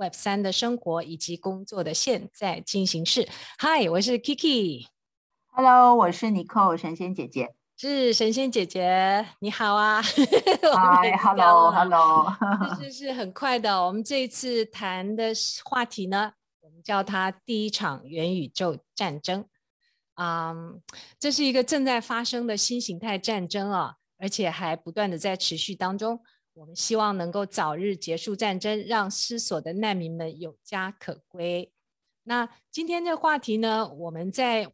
Web 三的生活以及工作的现在进行式。嗨，我是 Kiki。Hello，我是 Nicole 神仙姐姐。是神仙姐姐，你好啊。Hi，Hello，Hello。是是是，很快的。我们这一次谈的话题呢，我们叫它第一场元宇宙战争。嗯，um, 这是一个正在发生的新形态战争啊，而且还不断的在持续当中。我们希望能够早日结束战争，让失所的难民们有家可归。那今天这个话题呢，我们在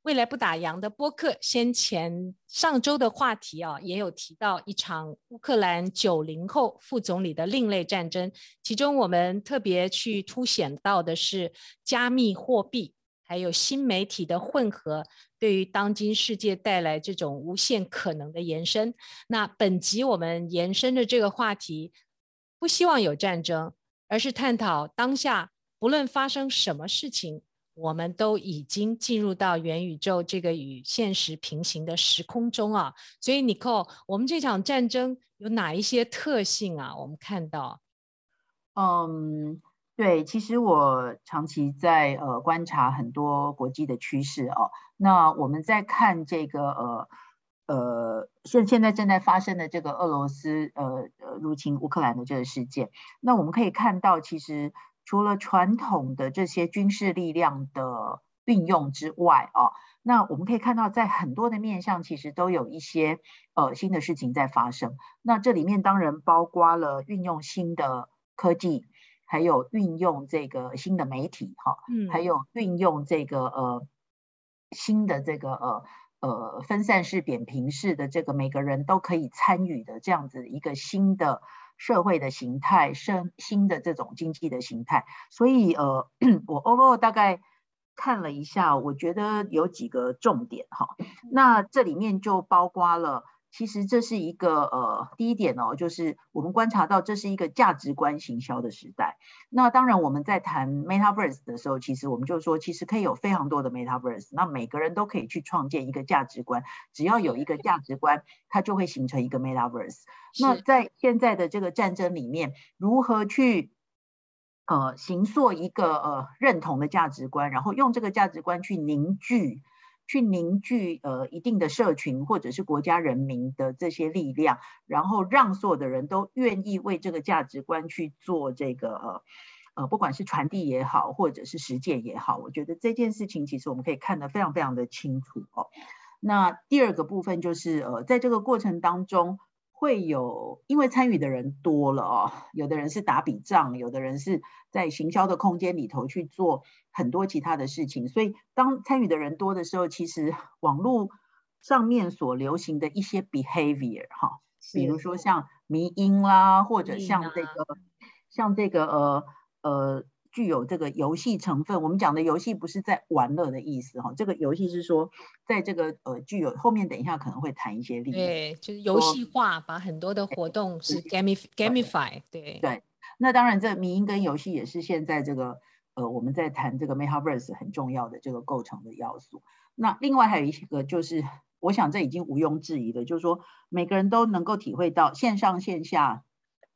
未来不打烊的播客先前上周的话题啊，也有提到一场乌克兰九零后副总理的另类战争，其中我们特别去凸显到的是加密货币。还有新媒体的混合，对于当今世界带来这种无限可能的延伸。那本集我们延伸的这个话题，不希望有战争，而是探讨当下不论发生什么事情，我们都已经进入到元宇宙这个与现实平行的时空中啊。所以，Nicole，我们这场战争有哪一些特性啊？我们看到，嗯。对，其实我长期在呃观察很多国际的趋势哦。那我们在看这个呃呃现现在正在发生的这个俄罗斯呃呃入侵乌克兰的这个事件，那我们可以看到，其实除了传统的这些军事力量的运用之外哦，那我们可以看到，在很多的面向，其实都有一些呃新的事情在发生。那这里面当然包括了运用新的科技。还有运用这个新的媒体哈，嗯，还有运用这个呃新的这个呃呃分散式扁平式的这个每个人都可以参与的这样子一个新的社会的形态，新新的这种经济的形态。所以呃，我 overall 大概看了一下，我觉得有几个重点哈。那这里面就包括了。其实这是一个呃，第一点哦，就是我们观察到这是一个价值观行销的时代。那当然我们在谈 Metaverse 的时候，其实我们就说，其实可以有非常多的 Metaverse，那每个人都可以去创建一个价值观，只要有一个价值观，它就会形成一个 Metaverse。那在现在的这个战争里面，如何去呃形塑一个呃认同的价值观，然后用这个价值观去凝聚。去凝聚呃一定的社群或者是国家人民的这些力量，然后让所有的人都愿意为这个价值观去做这个呃，不管是传递也好，或者是实践也好，我觉得这件事情其实我们可以看得非常非常的清楚哦。那第二个部分就是呃，在这个过程当中。会有，因为参与的人多了哦，有的人是打笔仗，有的人是在行销的空间里头去做很多其他的事情，所以当参与的人多的时候，其实网络上面所流行的一些 behavior 哈，比如说像迷因啦，或者像这个像这个呃呃。具有这个游戏成分，我们讲的游戏不是在玩乐的意思哈，这个游戏是说，在这个呃具有后面等一下可能会谈一些例子，对，就是游戏化，把很多的活动是 gamify gamify，对对。那当然，这迷因跟游戏也是现在这个呃我们在谈这个 Metaverse 很重要的这个构成的要素。那另外还有一个就是，我想这已经毋庸置疑的，就是说每个人都能够体会到线上线下。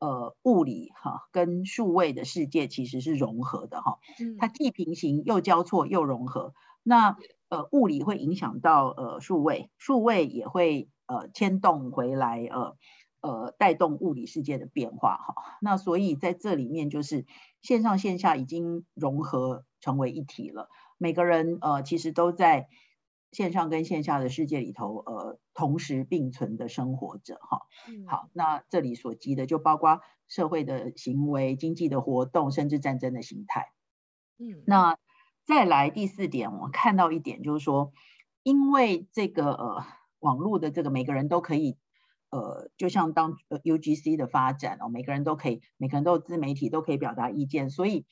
呃，物理哈跟数位的世界其实是融合的哈，它既平行又交错又融合。那呃，物理会影响到呃数位，数位也会呃牵动回来呃呃带动物理世界的变化哈。那所以在这里面就是线上线下已经融合成为一体了，每个人呃其实都在。线上跟线下的世界里头，呃，同时并存的生活着，哈。好，那这里所及的就包括社会的行为、经济的活动，甚至战争的形态。嗯，那再来第四点，我看到一点就是说，因为这个呃网络的这个每个人都可以，呃，就像当 UGC 的发展哦，每个人都可以，每个人都有自媒体都可以表达意见，所以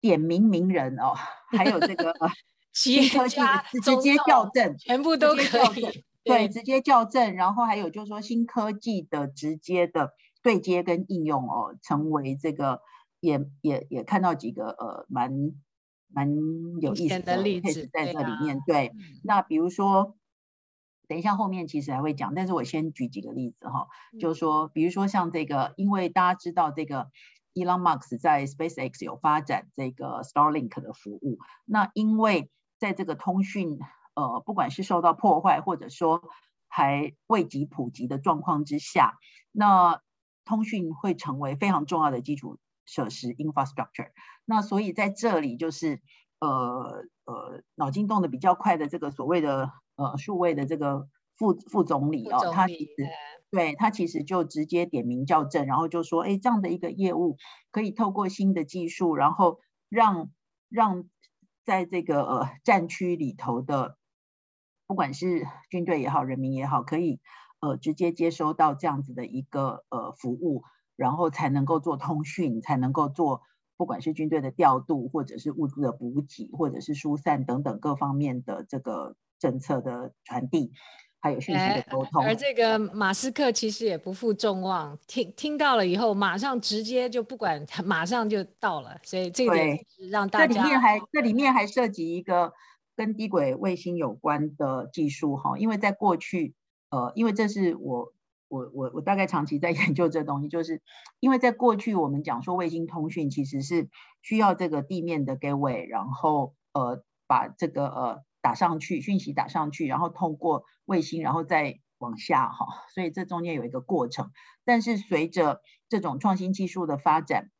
点名名人哦，还有这个。新科技直接校正，全部都可以。对，对，直接校正。然后还有就是说，新科技的直接的对接跟应用哦，成为这个也也也看到几个呃蛮蛮有意思的例子在这里面。对，啊、对，那比如说，等一下后面其实还会讲，但是我先举几个例子哈，嗯、就是说，比如说像这个，因为大家知道这个。Elon Musk 在 SpaceX 有发展这个 Starlink 的服务。那因为在这个通讯呃，不管是受到破坏，或者说还未及普及的状况之下，那通讯会成为非常重要的基础设施 infrastructure。那所以在这里就是呃呃脑筋动得比较快的这个所谓的呃数位的这个副副总理啊，他其实对他其实就直接点名校正，然后就说，哎，这样的一个业务可以透过新的技术，然后让让在这个呃战区里头的，不管是军队也好，人民也好，可以呃直接接收到这样子的一个呃服务，然后才能够做通讯，才能够做不管是军队的调度，或者是物资的补给，或者是疏散等等各方面的这个政策的传递。还有讯息的沟通，而这个马斯克其实也不负众望，听听到了以后，马上直接就不管，马上就到了，所以这个让大家这里面还这里面还涉及一个跟低轨卫星有关的技术哈，因为在过去，呃，因为这是我我我我大概长期在 研究这东西，就是因为在过去我们讲说卫星通讯其实是需要这个地面的 gateway，然后呃把这个呃。打上去，讯息打上去，然后通过卫星，然后再往下哈，所以这中间有一个过程。但是随着这种创新技术的发展，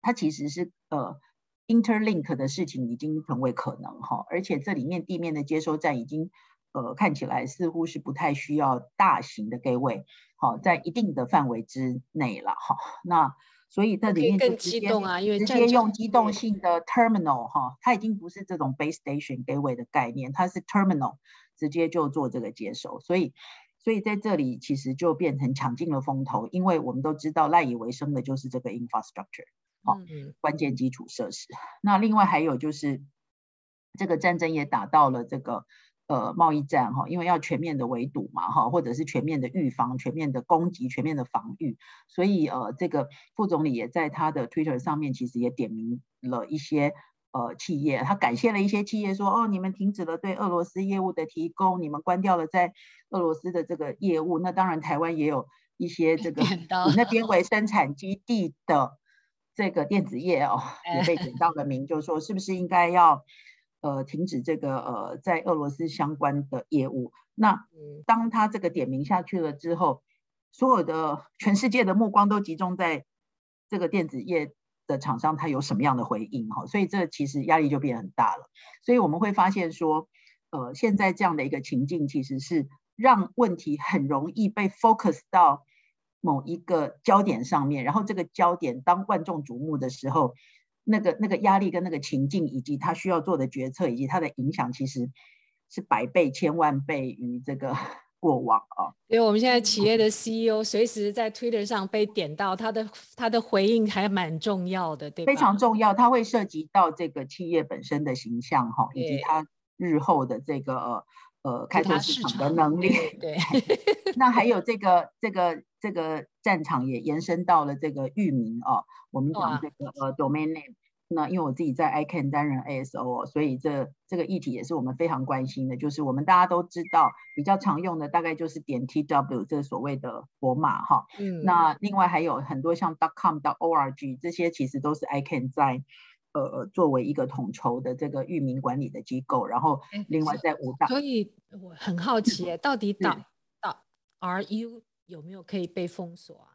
它其实是呃 interlink 的事情已经成为可能哈，而且这里面地面的接收站已经呃看起来似乎是不太需要大型的 gateway，好，在一定的范围之内了哈，那。所以这里面就直接更激动啊，因为直接用机动性的 terminal 哈，它已经不是这种 base station gateway 的概念，它是 terminal，直接就做这个接收。所以，所以在这里其实就变成抢尽了风头，因为我们都知道赖以为生的就是这个 infrastructure，好，关键基础设施。那另外还有就是这个战争也打到了这个。呃，贸易战哈，因为要全面的围堵嘛哈，或者是全面的预防、全面的攻击、全面的防御，所以呃，这个副总理也在他的 Twitter 上面其实也点名了一些呃企业，他感谢了一些企业说，哦，你们停止了对俄罗斯业务的提供，你们关掉了在俄罗斯的这个业务，那当然台湾也有一些这个以那边为生产基地的这个电子业哦，也被点到了名，就是说是不是应该要。呃，停止这个呃，在俄罗斯相关的业务。那当他这个点名下去了之后，所有的 全世界的目光都集中在这个电子业的厂商，他有什么样的回应哈？所以这其实压力就变很大了。所以我们会发现说，呃，现在这样的一个情境，其实是让问题很容易被 focus 到某一个焦点上面，然后这个焦点当万众瞩目的时候。那个那个压力跟那个情境，以及他需要做的决策，以及他的影响，其实是百倍、千万倍于这个 过往啊。因为我们现在企业的 CEO 随时在 Twitter 上被点到，他的他的回应还蛮重要的，对吧？非常重要，它会涉及到这个企业本身的形象哈，以及他日后的这个呃开拓市场的能力。对，那还有这个这个这个战场也延伸到了这个域名哦。我们讲这个呃 domain name，那因为我自己在 ICANN 担任 ASO，所以这这个议题也是我们非常关心的。就是我们大家都知道比较常用的大概就是点 TW 这所谓的国码哈。嗯。那另外还有很多像 .com、.org 这些其实都是 ICANN 在呃作为一个统筹的这个域名管理的机构。然后另外在五大。所以我很好奇，到底 .ru 有没有可以被封锁啊？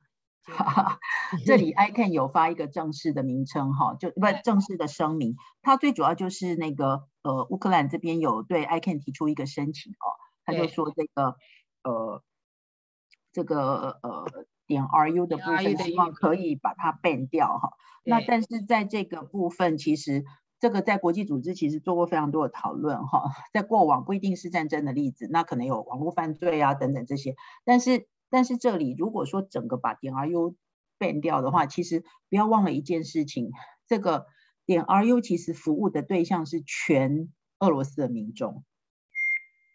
这里 ICANN 有发一个正式的名称哈，就不正式的声明。它最主要就是那个呃乌克兰这边有对 ICANN 提出一个申请哦，他就说这个呃这个呃点 RU 的部分希望可以把它 ban 掉哈。那但是在这个部分，其实这个在国际组织其实做过非常多的讨论哈，在过往不一定是战争的例子，那可能有网络犯罪啊等等这些，但是。但是这里如果说整个把点 RU ban 掉的话，其实不要忘了一件事情，这个点 RU 其实服务的对象是全俄罗斯的民众。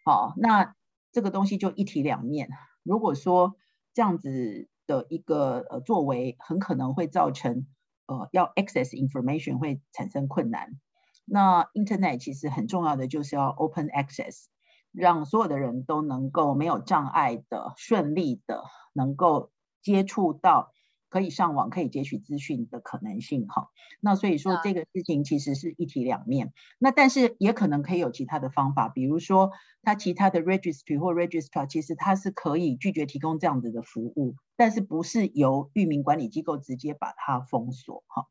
好，那这个东西就一体两面。如果说这样子的一个呃作为，很可能会造成呃要 access information 会产生困难。那 Internet 其实很重要的就是要 open access。让所有的人都能够没有障碍的、顺利的，能够接触到可以上网、可以截取资讯的可能性哈。那所以说这个事情其实是一体两面。那但是也可能可以有其他的方法，比如说它其他的 registry 或 registrar 其实它是可以拒绝提供这样子的服务，但是不是由域名管理机构直接把它封锁哈。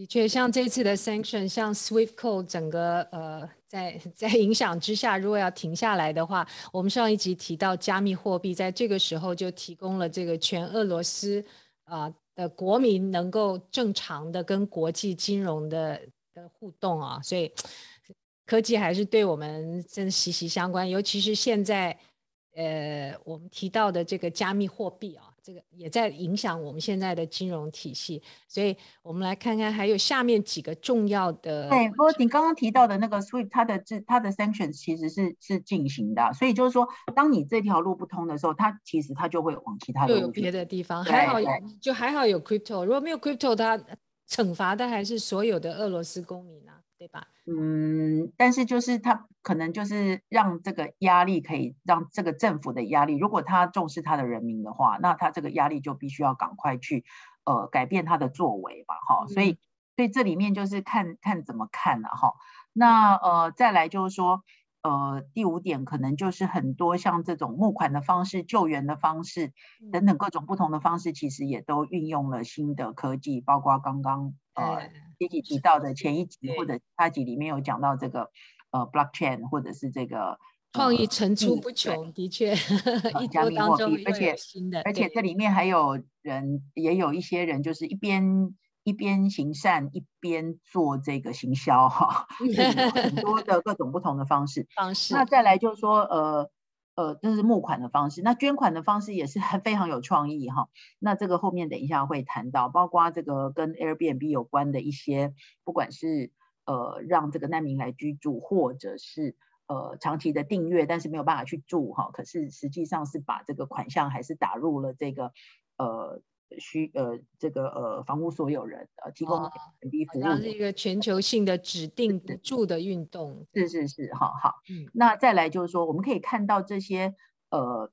的确，像这次的 sanction，像 Swift Code 整个呃，在在影响之下，如果要停下来的话，我们上一集提到加密货币，在这个时候就提供了这个全俄罗斯啊、的国民能够正常的跟国际金融的的互动啊，所以科技还是对我们真息息相关，尤其是现在呃我们提到的这个加密货币啊。这个也在影响我们现在的金融体系，所以我们来看看还有下面几个重要的。对，不过你刚刚提到的那个 SWIFT，它的这它的 sanctions 其实是是进行的，所以就是说，当你这条路不通的时候，它其实它就会往其他的路。有别的地方，还好有，就还好有 crypto，如果没有 crypto，它惩罚的还是所有的俄罗斯公民啊。对吧？嗯，但是就是他可能就是让这个压力可以让这个政府的压力，如果他重视他的人民的话，那他这个压力就必须要赶快去呃改变他的作为吧，哈、嗯。所以，所以这里面就是看看怎么看了、啊、哈。那呃再来就是说呃第五点可能就是很多像这种募款的方式、救援的方式等等各种不同的方式，其实也都运用了新的科技，包括刚刚呃。嗯一起提到的前一集或者其他集里面有讲到这个呃 blockchain 或者是这个创意层出不穷，呃、的确，加密货币，而且而且这里面还有人也有一些人就是一边一边行善一边做这个行销哈，很多的各种不同的方式 方式。那再来就是说呃。呃，这是募款的方式，那捐款的方式也是很非常有创意哈。那这个后面等一下会谈到，包括这个跟 Airbnb 有关的一些，不管是呃让这个难民来居住，或者是呃长期的订阅，但是没有办法去住哈，可是实际上是把这个款项还是打入了这个呃。需呃这个呃房屋所有人呃提供很低服务，是一个全球性的指定补助的运动。是是是，好好。嗯，那再来就是说，我们可以看到这些呃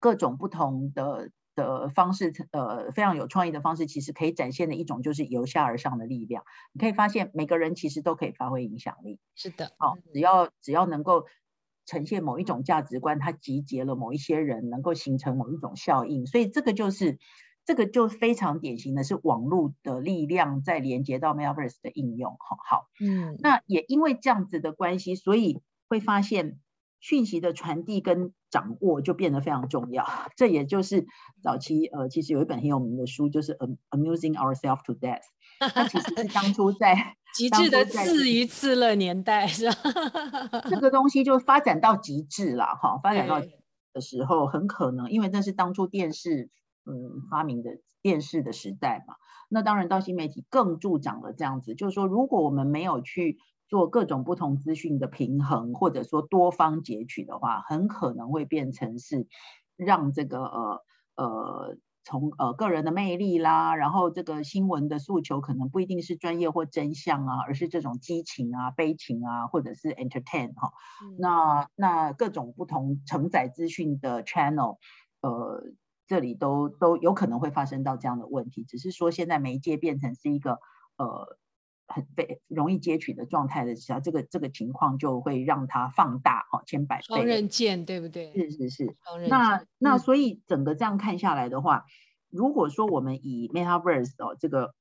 各种不同的的方式，呃非常有创意的方式，其实可以展现的一种就是由下而上的力量。你可以发现每个人其实都可以发挥影响力。是的，好，只要只要能够呈现某一种价值观，它集结了某一些人，能够形成某一种效应，所以这个就是这个就非常典型的是网络的力量在连接到 Metaverse 的应用。好，好，嗯，那也因为这样子的关系，所以会发现讯息的传递跟掌握就变得非常重要。这也就是早期呃，其实有一本很有名的书，就是 Amusing Ourselves to Death。它其实是当初在极致的自娱自乐年代，是吧？这个东西就发展到极致了，哈！发展到的时候，很可能因为那是当初电视嗯发明的电视的时代嘛。那当然到新媒体更助长了这样子，就是说，如果我们没有去做各种不同资讯的平衡，或者说多方截取的话，很可能会变成是让这个呃呃。从呃个人的魅力啦，然后这个新闻的诉求可能不一定是专业或真相啊，而是这种激情啊、悲情啊，或者是 entertain 哈、嗯。那那各种不同承载资讯的 channel，呃，这里都都有可能会发生到这样的问题。只是说现在媒介变成是一个呃。很被容易截取的状态的时候，这个这个情况就会让它放大哦，千百倍。双刃剑，对不对？是是是。那那所以整个这样看下来的话，嗯、如果说我们以 Metaverse 哦这个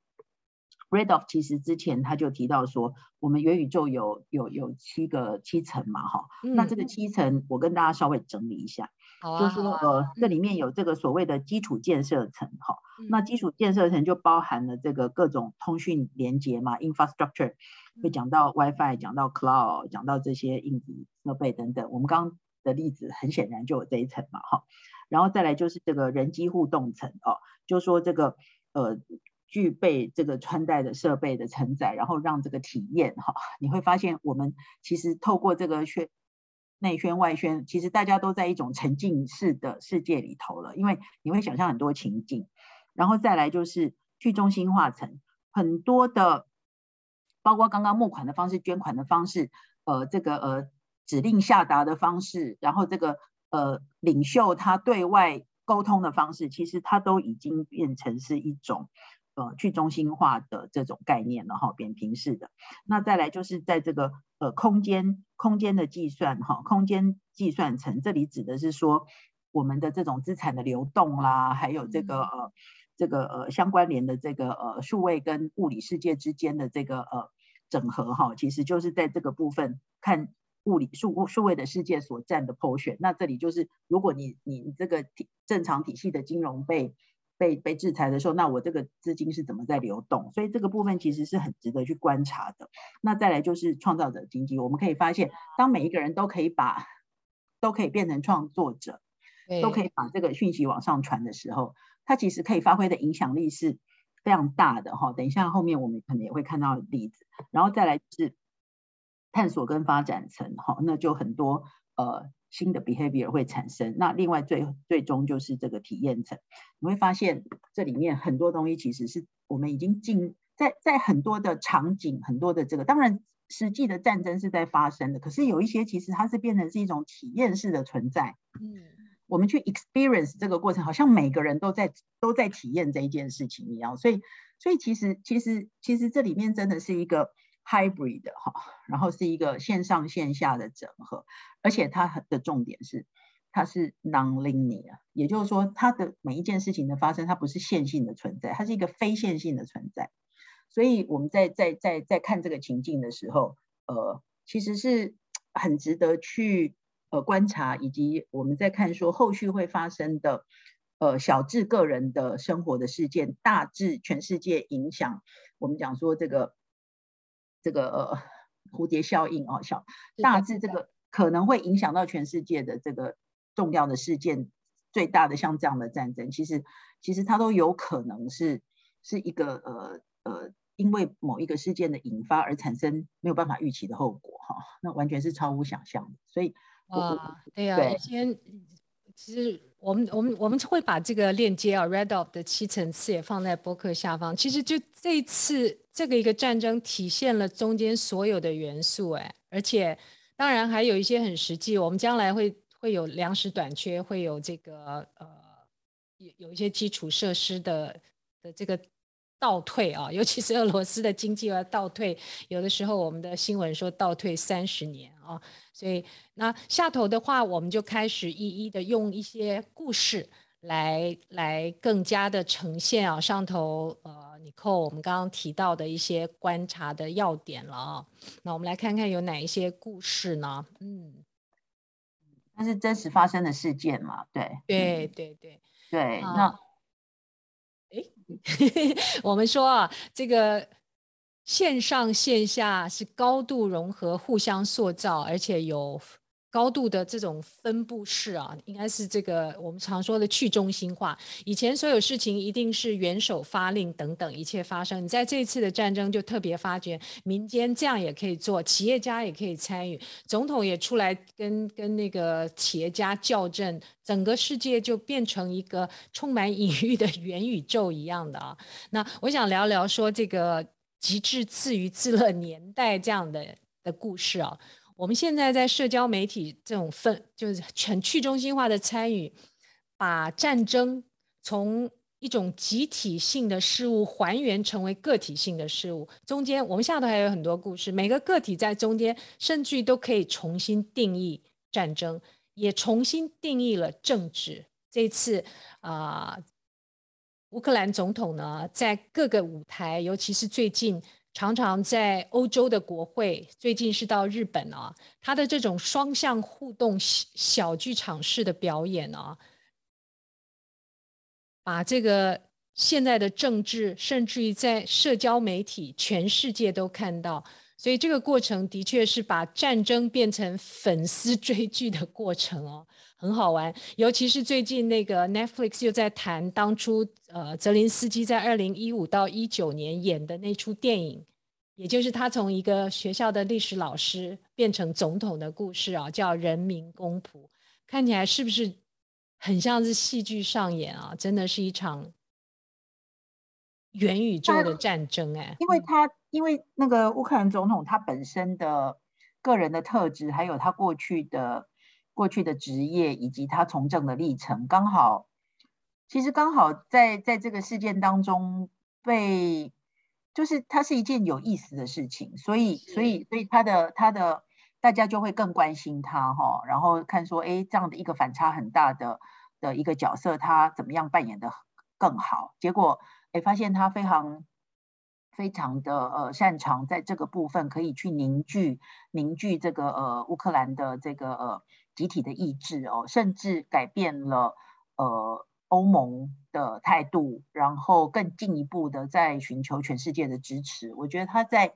Redoff 其实之前他就提到说，我们元宇宙有有有七个七层嘛哈、嗯。那这个七层我跟大家稍微整理一下。啊、就是说，呃，这里面有这个所谓的基础建设层，哈、嗯，那基础建设层就包含了这个各种通讯连接嘛，infrastructure，会讲到 WiFi，讲到 cloud，讲到这些硬体设备等等。我们刚刚的例子很显然就有这一层嘛，哈，然后再来就是这个人机互动层，哦，就说这个呃，具备这个穿戴的设备的承载，然后让这个体验，哈，你会发现我们其实透过这个学。内宣外宣，其实大家都在一种沉浸式的世界里头了，因为你会想象很多情境，然后再来就是去中心化层，很多的，包括刚刚募款的方式、捐款的方式，呃，这个呃指令下达的方式，然后这个呃领袖他对外沟通的方式，其实它都已经变成是一种呃去中心化的这种概念了哈，扁平式的。那再来就是在这个呃空间空间的计算哈，空间计算层，这里指的是说我们的这种资产的流动啦，还有这个呃这个呃相关联的这个呃数位跟物理世界之间的这个呃整合哈，其实就是在这个部分看。物理数数位的世界所占的 portion，那这里就是如果你你这个体正常体系的金融被被被制裁的时候，那我这个资金是怎么在流动？所以这个部分其实是很值得去观察的。那再来就是创造者经济，我们可以发现，当每一个人都可以把都可以变成创作者，都可以把这个讯息往上传的时候，它其实可以发挥的影响力是非常大的哈。等一下后面我们可能也会看到例子，然后再来是。探索跟发展层，哈，那就很多呃新的 behavior 会产生。那另外最最终就是这个体验层，你会发现这里面很多东西其实是我们已经进在在很多的场景，很多的这个，当然实际的战争是在发生的，可是有一些其实它是变成是一种体验式的存在。嗯，我们去 experience 这个过程，好像每个人都在都在体验这一件事情一样。所以所以其实其实其实这里面真的是一个。Hybrid 哈，然后是一个线上线下的整合，而且它的重点是它是 non-linear，也就是说它的每一件事情的发生，它不是线性的存在，它是一个非线性的存在。所以我们在在在在看这个情境的时候，呃，其实是很值得去呃观察，以及我们在看说后续会发生的呃小至个人的生活的事件，大至全世界影响。我们讲说这个。这个呃蝴蝶效应哦，小大致这个可能会影响到全世界的这个重要的事件，最大的像这样的战争，其实其实它都有可能是是一个呃呃，因为某一个事件的引发而产生没有办法预期的后果哈，那完全是超乎想象的，所以啊，对呀、啊，先其实。我们我们我们会把这个链接啊，Randolph 的七层次也放在博客下方。其实就这一次这个一个战争体现了中间所有的元素，哎，而且当然还有一些很实际。我们将来会会有粮食短缺，会有这个呃有有一些基础设施的的这个倒退啊，尤其是俄罗斯的经济要倒退，有的时候我们的新闻说倒退三十年啊。所以那下头的话，我们就开始一一的用一些故事来来更加的呈现啊。上头呃，你扣我们刚刚提到的一些观察的要点了啊。那我们来看看有哪一些故事呢？嗯，那是真实发生的事件嘛？对对对对对。那哎，我们说啊，这个。线上线下是高度融合、互相塑造，而且有高度的这种分布式啊，应该是这个我们常说的去中心化。以前所有事情一定是元首发令等等一切发生，你在这一次的战争就特别发觉民间这样也可以做，企业家也可以参与，总统也出来跟跟那个企业家校正，整个世界就变成一个充满隐喻的元宇宙一样的啊。那我想聊聊说这个。极致自娱自乐年代这样的的故事啊，我们现在在社交媒体这种分就是全去中心化的参与，把战争从一种集体性的事物还原成为个体性的事物，中间我们下头还有很多故事，每个个体在中间甚至于都可以重新定义战争，也重新定义了政治。这次啊。乌克兰总统呢，在各个舞台，尤其是最近常常在欧洲的国会，最近是到日本啊，他的这种双向互动小剧场式的表演啊，把这个现在的政治，甚至于在社交媒体，全世界都看到，所以这个过程的确是把战争变成粉丝追剧的过程哦。很好玩，尤其是最近那个 Netflix 又在谈当初呃泽林斯基在二零一五到一九年演的那出电影，也就是他从一个学校的历史老师变成总统的故事啊，叫《人民公仆》，看起来是不是很像是戏剧上演啊？真的是一场元宇宙的战争哎、欸，因为他因为那个乌克兰总统他本身的个人的特质，还有他过去的。过去的职业以及他从政的历程，刚好其实刚好在在这个事件当中被，就是它是一件有意思的事情，所以所以所以他的他的大家就会更关心他哈，然后看说，哎，这样的一个反差很大的的一个角色，他怎么样扮演的更好？结果哎，发现他非常。非常的呃擅长在这个部分可以去凝聚凝聚这个呃乌克兰的这个呃集体的意志哦，甚至改变了呃欧盟的态度，然后更进一步的在寻求全世界的支持。我觉得他在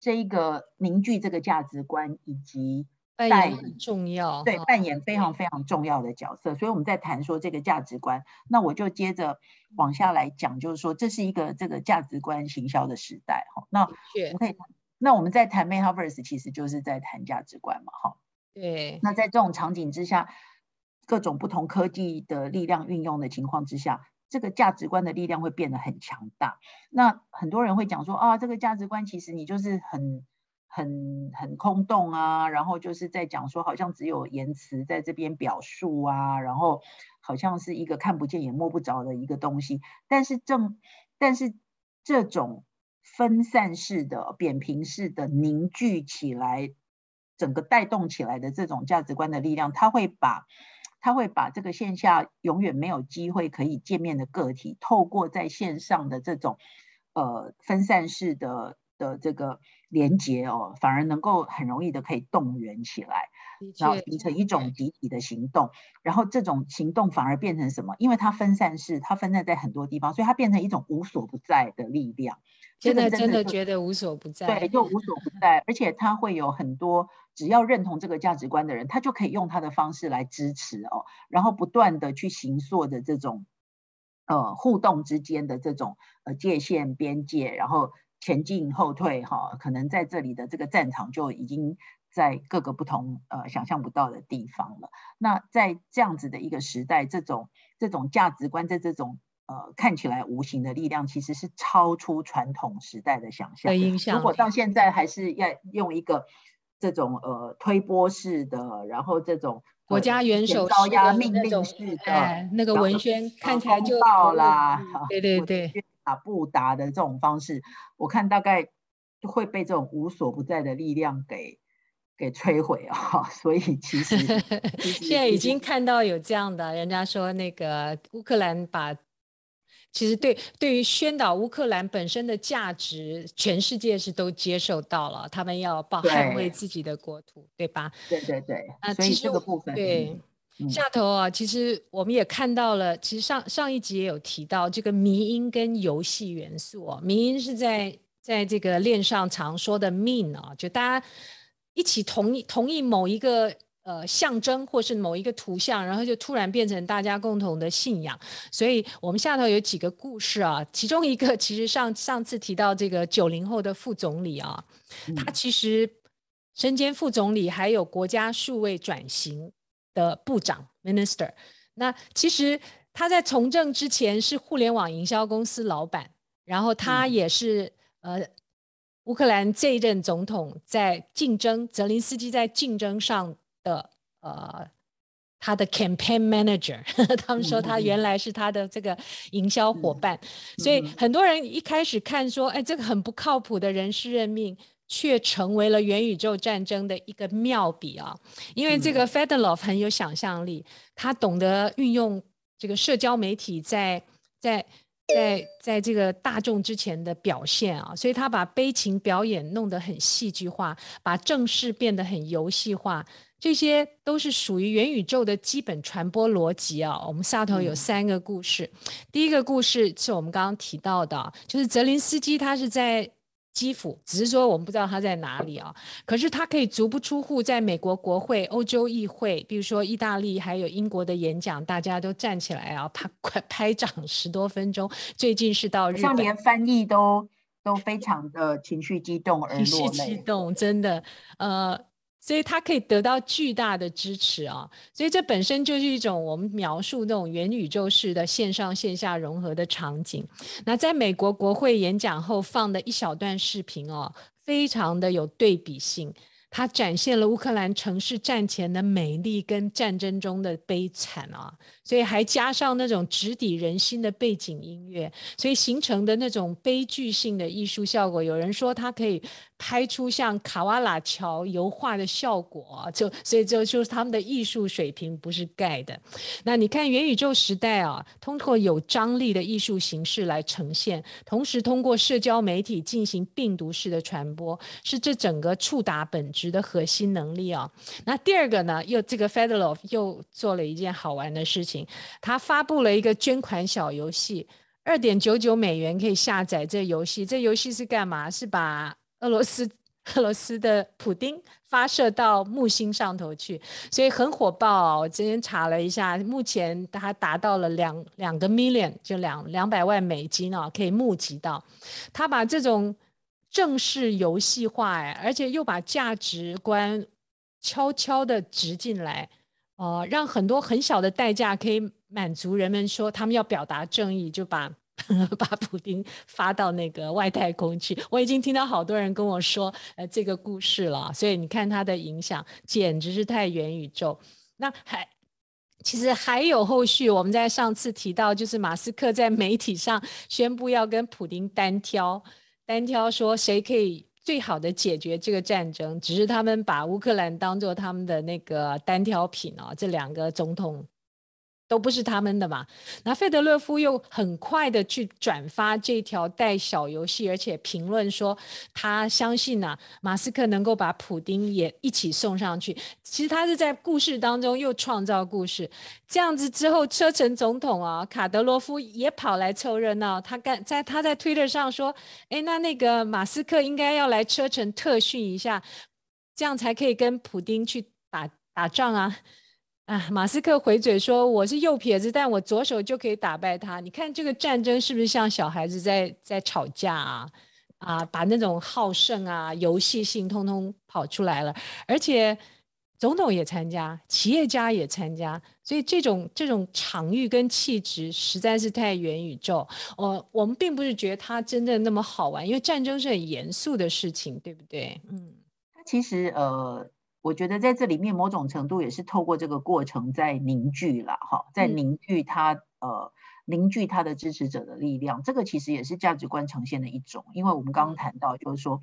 这一个凝聚这个价值观以及。扮演很重要，对，扮演非常非常重要的角色。所以我们在谈说这个价值观，那我就接着往下来讲，就是说这是一个这个价值观行销的时代。哈，那我们可以，那我们在谈 Metaverse，其实就是在谈价值观嘛。哈，对。那在这种场景之下，各种不同科技的力量运用的情况之下，这个价值观的力量会变得很强大。那很多人会讲说啊，这个价值观其实你就是很。很很空洞啊，然后就是在讲说，好像只有言辞在这边表述啊，然后好像是一个看不见也摸不着的一个东西。但是正，但是这种分散式的、扁平式的凝聚起来，整个带动起来的这种价值观的力量，它会把，它会把这个线下永远没有机会可以见面的个体，透过在线上的这种呃分散式的。的这个连接哦，反而能够很容易的可以动员起来，然后形成一种集体的行动，然后这种行动反而变成什么？因为它分散式，它分散在很多地方，所以它变成一种无所不在的力量。现在真的觉得无所不在，对，就无所不在，而且他会有很多只要认同这个价值观的人，他就可以用他的方式来支持哦，然后不断的去行塑的这种呃互动之间的这种呃界限边界，然后。前进后退，哈，可能在这里的这个战场就已经在各个不同呃想象不到的地方了。那在这样子的一个时代，这种这种价值观在这种呃看起来无形的力量，其实是超出传统时代的想象。如果到现在还是要用一个这种呃推波式的，然后这种国家元首高压命令式的、哎、那个文宣，看起来就到啦。对对对。打不打的这种方式，我看大概会被这种无所不在的力量给给摧毁啊！所以 其实现在已经看到有这样的，人家说那个乌克兰把，其实对对于宣导乌克兰本身的价值，全世界是都接受到了，他们要保捍卫自己的国土，对，对吧？对对对，啊，其实这个部分对。下头啊，其实我们也看到了，其实上上一集也有提到这个迷因跟游戏元素哦。迷因是在在这个链上常说的 meme 啊，就大家一起同意同意某一个呃象征或是某一个图像，然后就突然变成大家共同的信仰。所以我们下头有几个故事啊，其中一个其实上上次提到这个九零后的副总理啊，他其实身兼副总理，还有国家数位转型。的部长 Minister，那其实他在从政之前是互联网营销公司老板，然后他也是、嗯、呃乌克兰这一任总统在竞争泽林斯基在竞争上的呃他的 campaign manager，他们说他原来是他的这个营销伙伴，嗯、所以很多人一开始看说，哎，这个很不靠谱的人事任命。却成为了元宇宙战争的一个妙笔啊！因为这个 Fedorov 很有想象力，他懂得运用这个社交媒体在在在在这个大众之前的表现啊，所以他把悲情表演弄得很戏剧化，把正事变得很游戏化，这些都是属于元宇宙的基本传播逻辑啊。我们下头有三个故事，第一个故事是我们刚刚提到的，就是泽林斯基他是在。基辅，只是说我们不知道他在哪里啊。可是他可以足不出户，在美国国会、欧洲议会，比如说意大利还有英国的演讲，大家都站起来啊，拍快拍掌十多分钟。最近是到日本，像连翻译都都非常的情绪激动而落泪，情绪激动，真的，呃。所以他可以得到巨大的支持啊！所以这本身就是一种我们描述那种元宇宙式的线上线下融合的场景。那在美国国会演讲后放的一小段视频哦，非常的有对比性。它展现了乌克兰城市战前的美丽跟战争中的悲惨啊，所以还加上那种直抵人心的背景音乐，所以形成的那种悲剧性的艺术效果，有人说它可以拍出像卡瓦拉乔油画的效果，就所以就就是他们的艺术水平不是盖的。那你看元宇宙时代啊，通过有张力的艺术形式来呈现，同时通过社交媒体进行病毒式的传播，是这整个触达本质值的核心能力啊，那第二个呢，又这个 Fedorov 又做了一件好玩的事情，他发布了一个捐款小游戏，二点九九美元可以下载这游戏。这游戏是干嘛？是把俄罗斯俄罗斯的普丁发射到木星上头去，所以很火爆哦。我今天查了一下，目前它达到了两两个 million，就两两百万美金哦，可以募集到。他把这种。正式游戏化哎，而且又把价值观悄悄地植进来，哦，让很多很小的代价可以满足人们说他们要表达正义，就把 把普丁发到那个外太空去。我已经听到好多人跟我说呃这个故事了，所以你看它的影响简直是太元宇宙。那还其实还有后续，我们在上次提到，就是马斯克在媒体上宣布要跟普丁单挑。单挑说谁可以最好的解决这个战争，只是他们把乌克兰当做他们的那个单挑品哦，这两个总统。都不是他们的嘛？那费德勒夫又很快的去转发这条带小游戏，而且评论说他相信呐、啊，马斯克能够把普丁也一起送上去。其实他是在故事当中又创造故事。这样子之后，车臣总统啊，卡德罗夫也跑来凑热闹。他干在他在推特上说：“哎，那那个马斯克应该要来车臣特训一下，这样才可以跟普丁去打打仗啊。”啊，马斯克回嘴说：“我是右撇子，但我左手就可以打败他。你看这个战争是不是像小孩子在在吵架啊？啊，把那种好胜啊、游戏性通通跑出来了。而且总统也参加，企业家也参加，所以这种这种场域跟气质实在是太元宇宙。我我们并不是觉得它真的那么好玩，因为战争是很严肃的事情，对不对？嗯，它其实呃。”我觉得在这里面某种程度也是透过这个过程在凝聚了哈，在凝聚他呃凝聚他的支持者的力量。这个其实也是价值观呈现的一种，因为我们刚刚谈到就是说，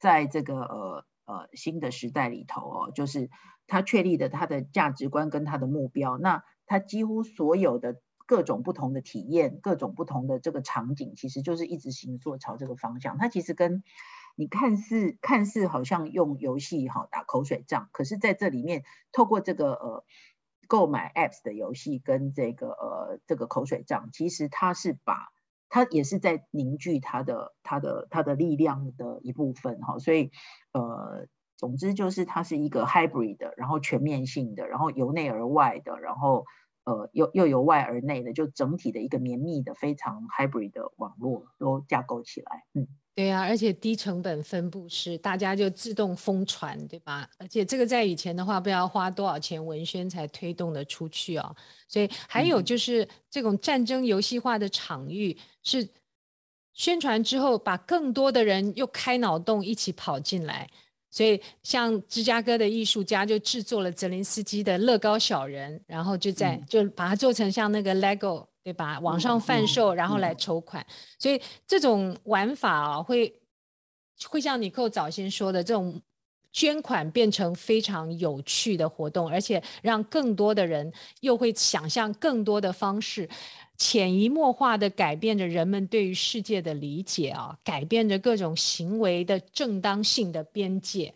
在这个呃呃新的时代里头哦，就是他确立的他的价值观跟他的目标，那他几乎所有的各种不同的体验，各种不同的这个场景，其实就是一直行作朝这个方向。他其实跟你看似看似好像用游戏哈打口水仗，可是在这里面透过这个呃购买 apps 的游戏跟这个呃这个口水仗，其实它是把它也是在凝聚它的它的它的力量的一部分哈，所以呃总之就是它是一个 hybrid 的，然后全面性的，然后由内而外的，然后呃又又由外而内的，就整体的一个绵密的非常 hybrid 的网络都架构起来，嗯。对呀、啊，而且低成本分布式，大家就自动疯传，对吧？而且这个在以前的话，不知道花多少钱文宣才推动得出去哦。所以还有就是这种战争游戏化的场域，是宣传之后，把更多的人又开脑洞一起跑进来。所以像芝加哥的艺术家就制作了泽林斯基的乐高小人，然后就在就把它做成像那个 Lego。对吧？网上贩售，然后来筹款，所以这种玩法啊，会会像你寇早先说的，这种捐款变成非常有趣的活动，而且让更多的人又会想象更多的方式，潜移默化的改变着人们对于世界的理解啊，改变着各种行为的正当性的边界。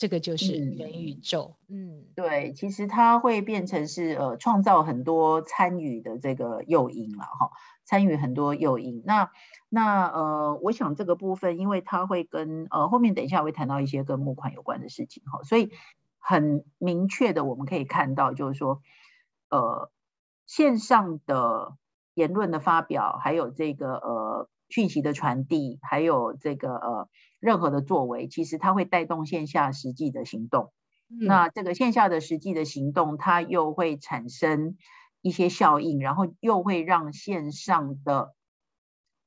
这个就是元宇宙，嗯，嗯，对，其实它会变成是呃，创造很多参与的这个诱因了哈，参与很多诱因。那那呃，我想这个部分，因为它会跟呃后面等一下我会谈到一些跟募款有关的事情哈，所以很明确的我们可以看到，就是说呃线上的言论的发表，还有这个呃。讯息的传递，还有这个呃，任何的作为，其实它会带动线下实际的行动。嗯。那这个线下的实际的行动，它又会产生一些效应，然后又会让线上的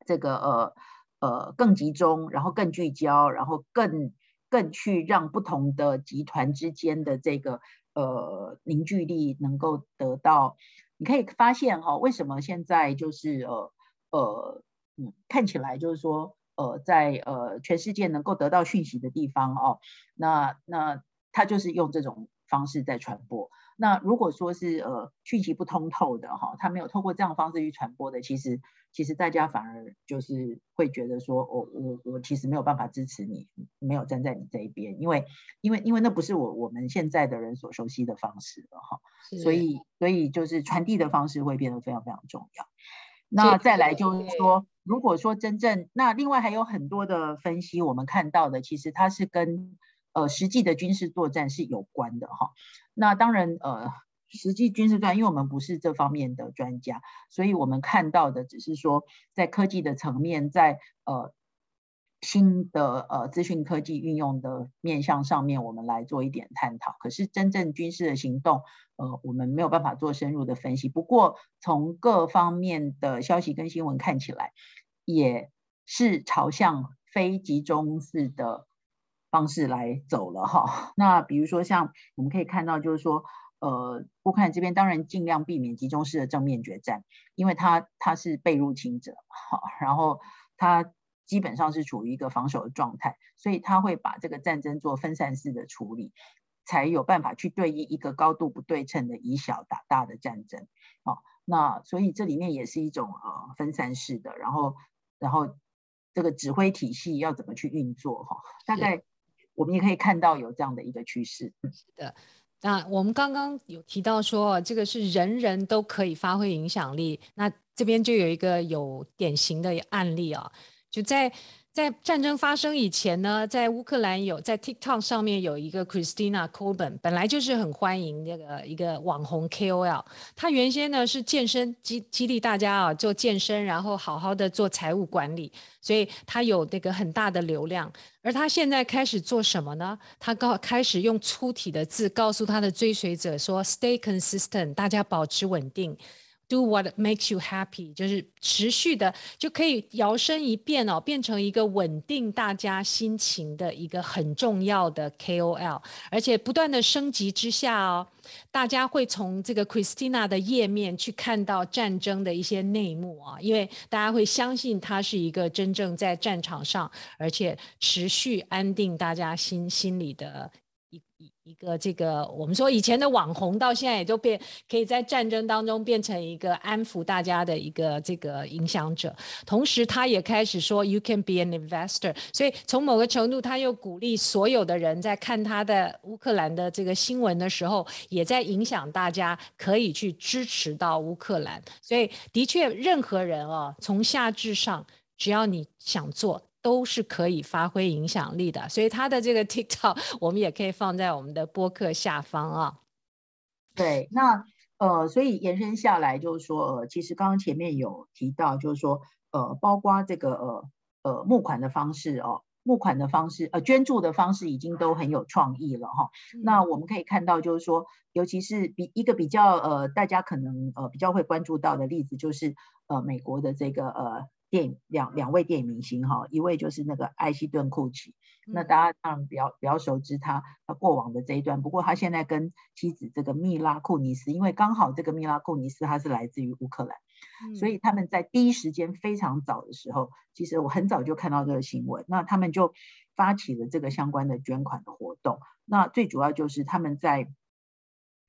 这个呃呃更集中，然后更聚焦，然后更更去让不同的集团之间的这个呃凝聚力能够得到。你可以发现哈，为什么现在就是呃呃嗯看起来就是说呃在呃全世界能够得到讯息的地方哦，那那他就是用这种方式在传播。那如果说是呃讯息不通透的哈，他没有透过这样的方式去传播的，其实其实大家反而就是会觉得说，我我我其实没有办法支持你，没有站在你这一边，因为因为因为那不是我我们现在的人所熟悉的方式了哈，所以所以就是传递的方式会变得非常非常重要。那再来就是说，如果说真正那另外还有很多的分析，我们看到的其实它是跟。呃，实际的军事作战是有关的哈。那当然，呃，实际军事作战，因为我们不是这方面的专家，所以我们看到的只是说，在科技的层面，在呃新的呃资讯科技运用的面向上面，我们来做一点探讨。可是真正军事的行动，呃，我们没有办法做深入的分析。不过从各方面的消息跟新闻看起来，也是朝向非集中式的。方式来走了哈，那比如说像我们可以看到，就是说，呃，乌克兰这边当然尽量避免集中式的正面决战，因为他他是被入侵者，好，然后他基本上是处于一个防守的状态，所以他会把这个战争做分散式的处理，才有办法去对应一个高度不对称的以小打大的战争，好，那所以这里面也是一种呃分散式的，然后然后这个指挥体系要怎么去运作哈，大概。我们也可以看到有这样的一个趋势。是的，那我们刚刚有提到说，这个是人人都可以发挥影响力。那这边就有一个有典型的案例啊，就在。在战争发生以前呢，在乌克兰有在 TikTok 上面有一个 Christina Coben，本来就是很欢迎那个一个网红 KOL。他原先呢是健身激激励大家啊做健身，然后好好的做财务管理，所以他有那个很大的流量。而他现在开始做什么呢？他告开始用粗体的字告诉他的追随者说：“Stay consistent，大家保持稳定。” Do what makes you happy，就是持续的就可以摇身一变哦，变成一个稳定大家心情的一个很重要的 KOL，而且不断的升级之下哦，大家会从这个 Christina 的页面去看到战争的一些内幕啊，因为大家会相信他是一个真正在战场上，而且持续安定大家心心里的。一个这个，我们说以前的网红，到现在也就变可以在战争当中变成一个安抚大家的一个这个影响者。同时，他也开始说 “You can be an investor”，所以从某个程度，他又鼓励所有的人在看他的乌克兰的这个新闻的时候，也在影响大家可以去支持到乌克兰。所以，的确，任何人啊，从下至上，只要你想做。都是可以发挥影响力的，所以他的这个 TikTok 我们也可以放在我们的播客下方啊。对，那呃，所以延伸下来就是说，呃，其实刚刚前面有提到，就是说，呃，包括这个呃呃募款的方式哦，募款的方式，呃，捐助的方式已经都很有创意了哈。嗯。那我们可以看到，就是说，尤其是比一个比较呃大家可能呃比较会关注到的例子，就是呃美国的这个呃。电影两两位电影明星哈，一位就是那个艾希顿库奇，那大家当然比较比较熟知他他过往的这一段，不过他现在跟妻子这个密拉库尼斯，因为刚好这个密拉库尼斯他是来自于乌克兰，嗯，所以他们在第一时间非常早的时候，其实我很早就看到这个新闻，那他们就发起了这个相关的捐款的活动，那最主要就是他们在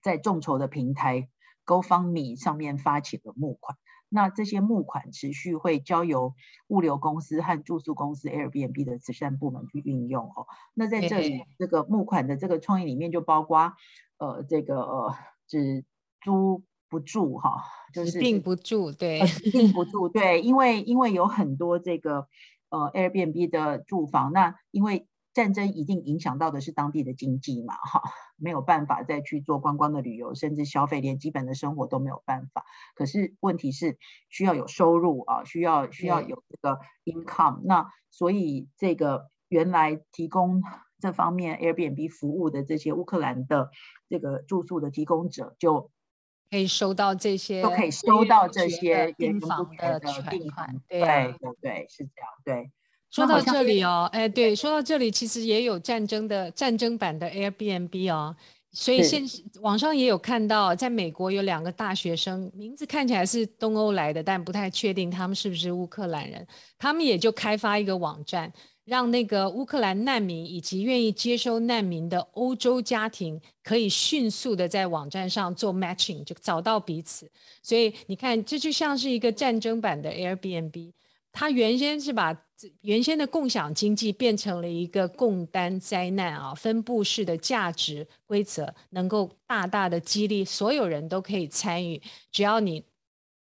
在众筹的平台 GoFundMe 上面发起了募款。那这些募款持续会交由物流公司和住宿公司 Airbnb 的慈善部门去运用哦。那在这里，这个募款的这个创意里面就包括，呃，这个呃，只租不住哈，就是定不住，对，定不住，对，因为因为有很多这个呃 Airbnb 的住房，那因为。战争一定影响到的是当地的经济嘛，哈，没有办法再去做观光的旅游，甚至消费，连基本的生活都没有办法。可是问题是需要有收入啊，需要需要有这个 income，那所以这个原来提供这方面 Airbnb 服务的这些乌克兰的这个住宿的提供者就可以收到这些，都可以收到这些订房的的款，对对对，是这样，对。说到这里哦，哎，对，说到这里，其实也有战争的战争版的 Airbnb 哦。所以现网上也有看到，在美国有两个大学生，名字看起来是东欧来的，但不太确定他们是不是乌克兰人。他们也就开发一个网站，让那个乌克兰难民以及愿意接收难民的欧洲家庭，可以迅速的在网站上做 matching，就找到彼此。所以你看，这就像是一个战争版的 Airbnb。他原先是把原先的共享经济变成了一个共担灾难啊，分布式的价值规则，能够大大的激励所有人都可以参与，只要你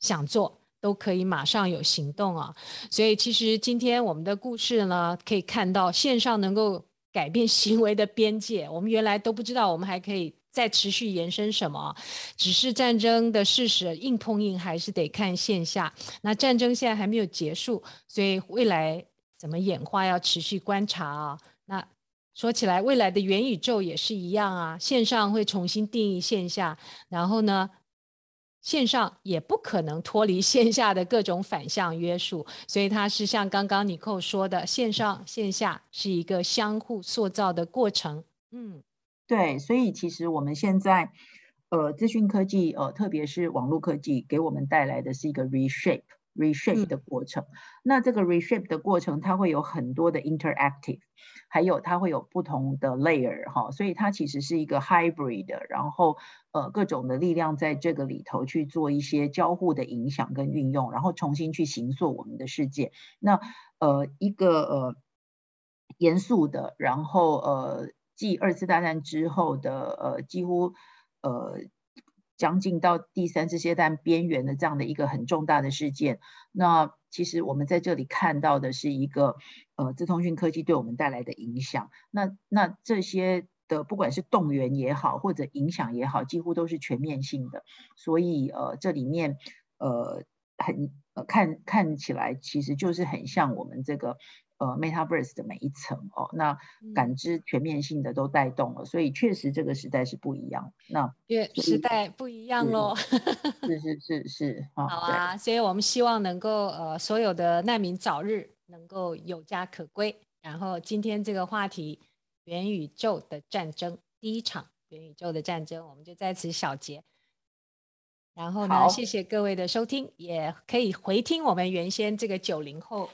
想做，都可以马上有行动啊。所以其实今天我们的故事呢，可以看到线上能够改变行为的边界，我们原来都不知道，我们还可以。在持续延伸什么？只是战争的事实，硬碰硬还是得看线下。那战争现在还没有结束，所以未来怎么演化要持续观察啊。那说起来，未来的元宇宙也是一样啊，线上会重新定义线下，然后呢，线上也不可能脱离线下的各种反向约束，所以它是像刚刚尼寇说的，线上线下是一个相互塑造的过程。嗯。对，所以其实我们现在，呃，资讯科技，呃，特别是网络科技，给我们带来的是一个 reshape reshape 的过程。嗯、那这个 reshape 的过程，它会有很多的 interactive，还有它会有不同的 layer 哈，所以它其实是一个 hybrid 的，然后呃各种的力量在这个里头去做一些交互的影响跟运用，然后重新去形塑我们的世界。那呃一个呃严肃的，然后呃。继二次大战之后的呃，几乎呃将近到第三次世界大战边缘的这样的一个很重大的事件，那其实我们在这里看到的是一个呃，资通讯科技对我们带来的影响。那那这些的不管是动员也好，或者影响也好，几乎都是全面性的。所以呃，这里面呃很看看起来其实就是很像我们这个。呃，Metaverse 的每一层哦，那感知全面性的都带动了，嗯、所以确实这个时代是不一样。那越，时代不一样喽。是是是是，好啊，所以我们希望能够呃，所有的难民早日能够有家可归。然后今天这个话题，元宇宙的战争，第一场元宇宙的战争，我们就在此小结。然后呢，谢谢各位的收听，也可以回听我们原先这个九零后。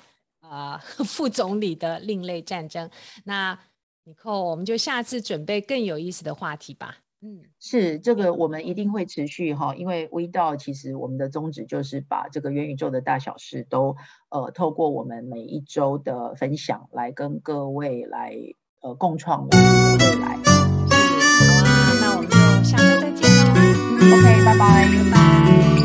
啊、呃，副总理的另类战争。那你寇，我们就下次准备更有意思的话题吧。嗯，是这个，我们一定会持续哈，因为 We 道其实我们的宗旨就是把这个元宇宙的大小事都呃，透过我们每一周的分享来跟各位来呃共创我们的未来。是，好啊，那我们就下周再见喽。OK，拜拜，拜拜。